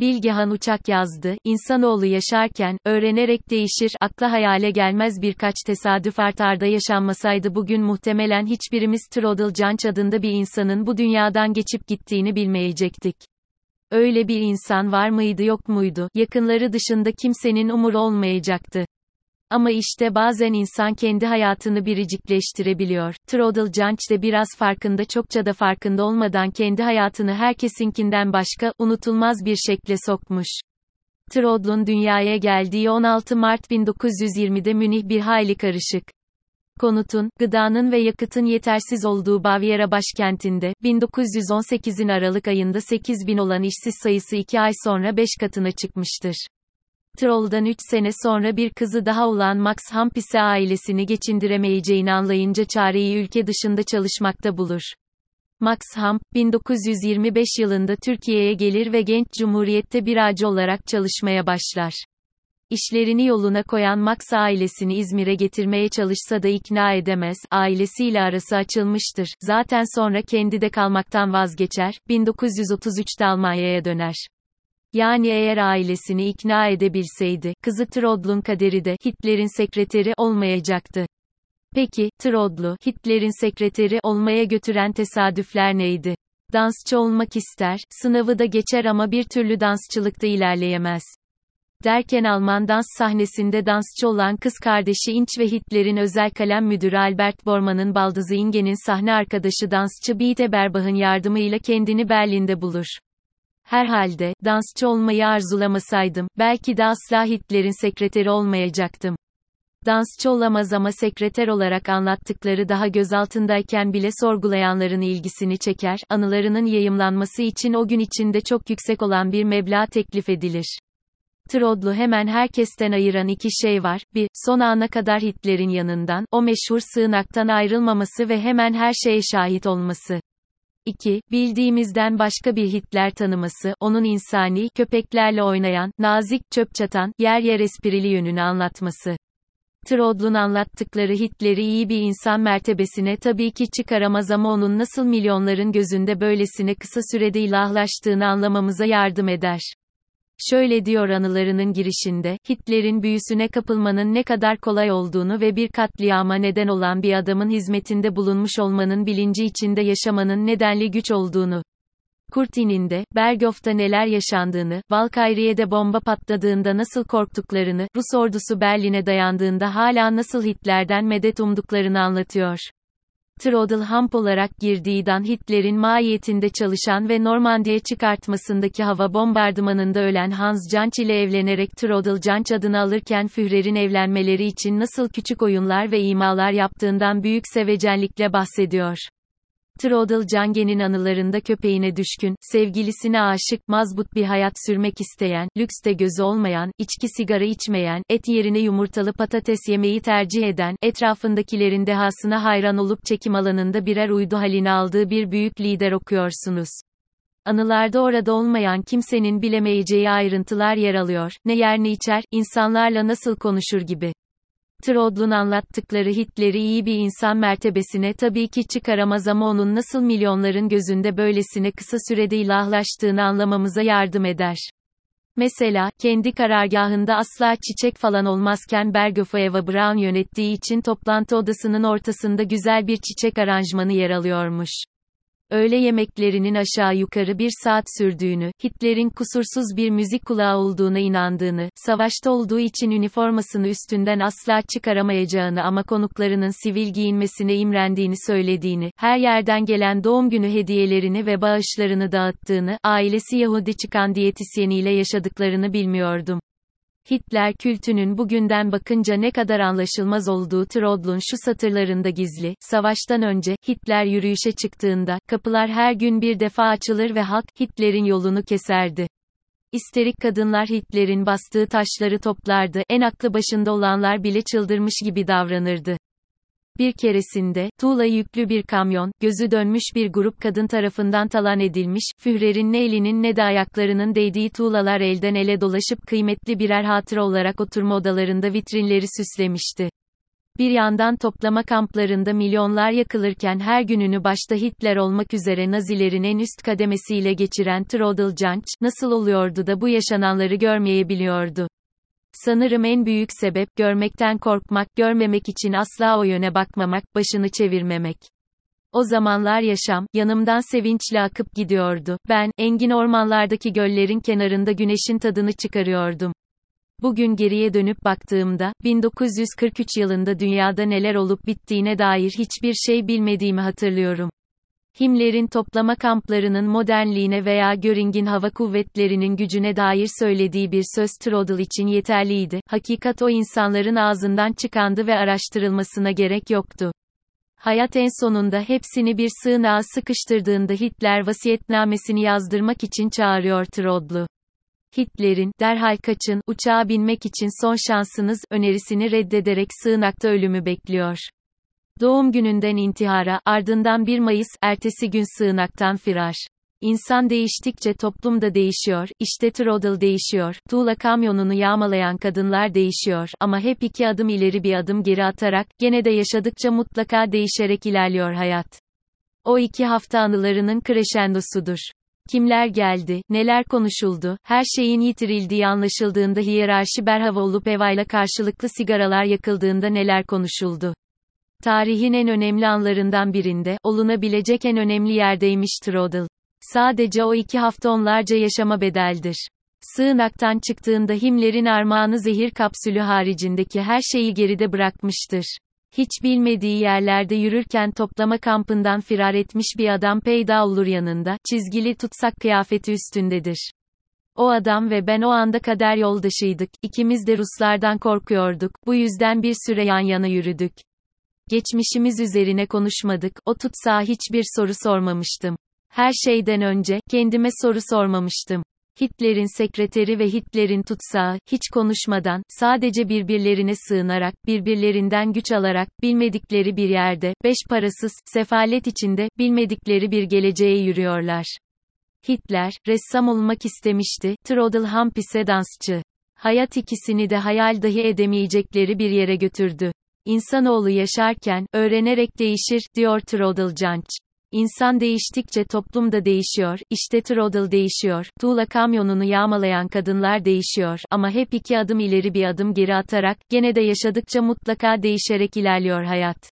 Bilgehan Uçak yazdı, İnsanoğlu yaşarken, öğrenerek değişir, akla hayale gelmez birkaç tesadüf artarda yaşanmasaydı bugün muhtemelen hiçbirimiz Trodl Canç adında bir insanın bu dünyadan geçip gittiğini bilmeyecektik. Öyle bir insan var mıydı yok muydu, yakınları dışında kimsenin umur olmayacaktı. Ama işte bazen insan kendi hayatını biricikleştirebiliyor. Trodl Canç de biraz farkında çokça da farkında olmadan kendi hayatını herkesinkinden başka, unutulmaz bir şekle sokmuş. Trodl'un dünyaya geldiği 16 Mart 1920'de Münih bir hayli karışık. Konutun, gıdanın ve yakıtın yetersiz olduğu Bavyera başkentinde, 1918'in Aralık ayında 8 bin olan işsiz sayısı 2 ay sonra 5 katına çıkmıştır. Troll'dan 3 sene sonra bir kızı daha olan Max Hamp ise ailesini geçindiremeyeceğini anlayınca çareyi ülke dışında çalışmakta bulur. Max Hamp, 1925 yılında Türkiye'ye gelir ve genç cumhuriyette bir ağacı olarak çalışmaya başlar. İşlerini yoluna koyan Max ailesini İzmir'e getirmeye çalışsa da ikna edemez, ailesiyle arası açılmıştır, zaten sonra kendi de kalmaktan vazgeçer, 1933'te Almanya'ya döner. Yani eğer ailesini ikna edebilseydi, kızı Trodl'un kaderi de, Hitler'in sekreteri olmayacaktı. Peki, Trodlu, Hitler'in sekreteri olmaya götüren tesadüfler neydi? Dansçı olmak ister, sınavı da geçer ama bir türlü dansçılıkta ilerleyemez. Derken Alman dans sahnesinde dansçı olan kız kardeşi Inç ve Hitler'in özel kalem müdürü Albert Bormann'ın baldızı Inge'nin sahne arkadaşı dansçı Biete Berbach'ın yardımıyla kendini Berlin'de bulur. Herhalde, dansçı olmayı arzulamasaydım, belki de asla Hitler'in sekreteri olmayacaktım. Dansçı olamaz ama sekreter olarak anlattıkları daha gözaltındayken bile sorgulayanların ilgisini çeker, anılarının yayımlanması için o gün içinde çok yüksek olan bir meblağ teklif edilir. Trodlu hemen herkesten ayıran iki şey var. Bir, son ana kadar Hitler'in yanından, o meşhur sığınaktan ayrılmaması ve hemen her şeye şahit olması. 2. Bildiğimizden başka bir Hitler tanıması, onun insani, köpeklerle oynayan, nazik, çöp çatan, yer yer esprili yönünü anlatması. Trodl'un anlattıkları Hitler'i iyi bir insan mertebesine tabii ki çıkaramaz ama onun nasıl milyonların gözünde böylesine kısa sürede ilahlaştığını anlamamıza yardım eder. Şöyle diyor anılarının girişinde, Hitler'in büyüsüne kapılmanın ne kadar kolay olduğunu ve bir katliama neden olan bir adamın hizmetinde bulunmuş olmanın bilinci içinde yaşamanın nedenli güç olduğunu. Kurtin'in de, Bergof'ta neler yaşandığını, Valkayriye'de bomba patladığında nasıl korktuklarını, Rus ordusu Berlin'e dayandığında hala nasıl Hitler'den medet umduklarını anlatıyor. Hamp olarak girdiği Dan Hitler'in mahiyetinde çalışan ve Normandiya çıkartmasındaki hava bombardımanında ölen Hans Janch ile evlenerek Janch adını alırken Führer'in evlenmeleri için nasıl küçük oyunlar ve imalar yaptığından büyük sevecenlikle bahsediyor. Trodl Cangen'in anılarında köpeğine düşkün, sevgilisine aşık, mazbut bir hayat sürmek isteyen, lükste gözü olmayan, içki sigara içmeyen, et yerine yumurtalı patates yemeyi tercih eden, etrafındakilerin dehasına hayran olup çekim alanında birer uydu halini aldığı bir büyük lider okuyorsunuz. Anılarda orada olmayan kimsenin bilemeyeceği ayrıntılar yer alıyor. Ne yer ne içer, insanlarla nasıl konuşur gibi. Trodl'un anlattıkları Hitler'i iyi bir insan mertebesine tabii ki çıkaramaz ama onun nasıl milyonların gözünde böylesine kısa sürede ilahlaştığını anlamamıza yardım eder. Mesela, kendi karargahında asla çiçek falan olmazken Berghoff'u Eva Braun yönettiği için toplantı odasının ortasında güzel bir çiçek aranjmanı yer alıyormuş öğle yemeklerinin aşağı yukarı bir saat sürdüğünü, Hitler'in kusursuz bir müzik kulağı olduğuna inandığını, savaşta olduğu için üniformasını üstünden asla çıkaramayacağını ama konuklarının sivil giyinmesine imrendiğini söylediğini, her yerden gelen doğum günü hediyelerini ve bağışlarını dağıttığını, ailesi Yahudi çıkan diyetisyeniyle yaşadıklarını bilmiyordum. Hitler kültünün bugünden bakınca ne kadar anlaşılmaz olduğu Trodl'un şu satırlarında gizli, savaştan önce, Hitler yürüyüşe çıktığında, kapılar her gün bir defa açılır ve halk, Hitler'in yolunu keserdi. İsterik kadınlar Hitler'in bastığı taşları toplardı, en aklı başında olanlar bile çıldırmış gibi davranırdı. Bir keresinde, tuğla yüklü bir kamyon, gözü dönmüş bir grup kadın tarafından talan edilmiş, Führer'in ne elinin ne de ayaklarının değdiği tuğlalar elden ele dolaşıp kıymetli birer hatıra olarak oturma odalarında vitrinleri süslemişti. Bir yandan toplama kamplarında milyonlar yakılırken her gününü başta Hitler olmak üzere Nazilerin en üst kademesiyle geçiren Trödelcanç, nasıl oluyordu da bu yaşananları görmeyebiliyordu? Sanırım en büyük sebep, görmekten korkmak, görmemek için asla o yöne bakmamak, başını çevirmemek. O zamanlar yaşam, yanımdan sevinçle akıp gidiyordu. Ben, engin ormanlardaki göllerin kenarında güneşin tadını çıkarıyordum. Bugün geriye dönüp baktığımda, 1943 yılında dünyada neler olup bittiğine dair hiçbir şey bilmediğimi hatırlıyorum. Himmler'in toplama kamplarının modernliğine veya Göring'in hava kuvvetlerinin gücüne dair söylediği bir söz Trudel için yeterliydi. Hakikat o insanların ağzından çıkandı ve araştırılmasına gerek yoktu. Hayat en sonunda hepsini bir sığınağa sıkıştırdığında Hitler vasiyetnamesini yazdırmak için çağırıyor Trodlu. Hitler'in, derhal kaçın, uçağa binmek için son şansınız, önerisini reddederek sığınakta ölümü bekliyor. Doğum gününden intihara, ardından 1 Mayıs, ertesi gün sığınaktan firar. İnsan değiştikçe toplum da değişiyor, işte Trodel değişiyor, tuğla kamyonunu yağmalayan kadınlar değişiyor, ama hep iki adım ileri bir adım geri atarak, gene de yaşadıkça mutlaka değişerek ilerliyor hayat. O iki hafta anılarının kreşendosudur. Kimler geldi, neler konuşuldu, her şeyin yitirildiği anlaşıldığında hiyerarşi berhava olup evayla karşılıklı sigaralar yakıldığında neler konuşuldu. Tarihin en önemli anlarından birinde, olunabilecek en önemli yerdeymiş Trodel. Sadece o iki hafta onlarca yaşama bedeldir. Sığınaktan çıktığında Himmler'in armağanı zehir kapsülü haricindeki her şeyi geride bırakmıştır. Hiç bilmediği yerlerde yürürken toplama kampından firar etmiş bir adam peyda olur yanında, çizgili tutsak kıyafeti üstündedir. O adam ve ben o anda kader yoldaşıydık, ikimiz de Ruslardan korkuyorduk, bu yüzden bir süre yan yana yürüdük. Geçmişimiz üzerine konuşmadık, o tutsağa hiçbir soru sormamıştım. Her şeyden önce, kendime soru sormamıştım. Hitler'in sekreteri ve Hitler'in tutsağı, hiç konuşmadan, sadece birbirlerine sığınarak, birbirlerinden güç alarak, bilmedikleri bir yerde, beş parasız, sefalet içinde, bilmedikleri bir geleceğe yürüyorlar. Hitler, ressam olmak istemişti, Trodel Hampise dansçı. Hayat ikisini de hayal dahi edemeyecekleri bir yere götürdü. İnsanoğlu yaşarken, öğrenerek değişir, diyor Trodel Canç. İnsan değiştikçe toplum da değişiyor, işte Trodel değişiyor, tuğla kamyonunu yağmalayan kadınlar değişiyor, ama hep iki adım ileri bir adım geri atarak, gene de yaşadıkça mutlaka değişerek ilerliyor hayat.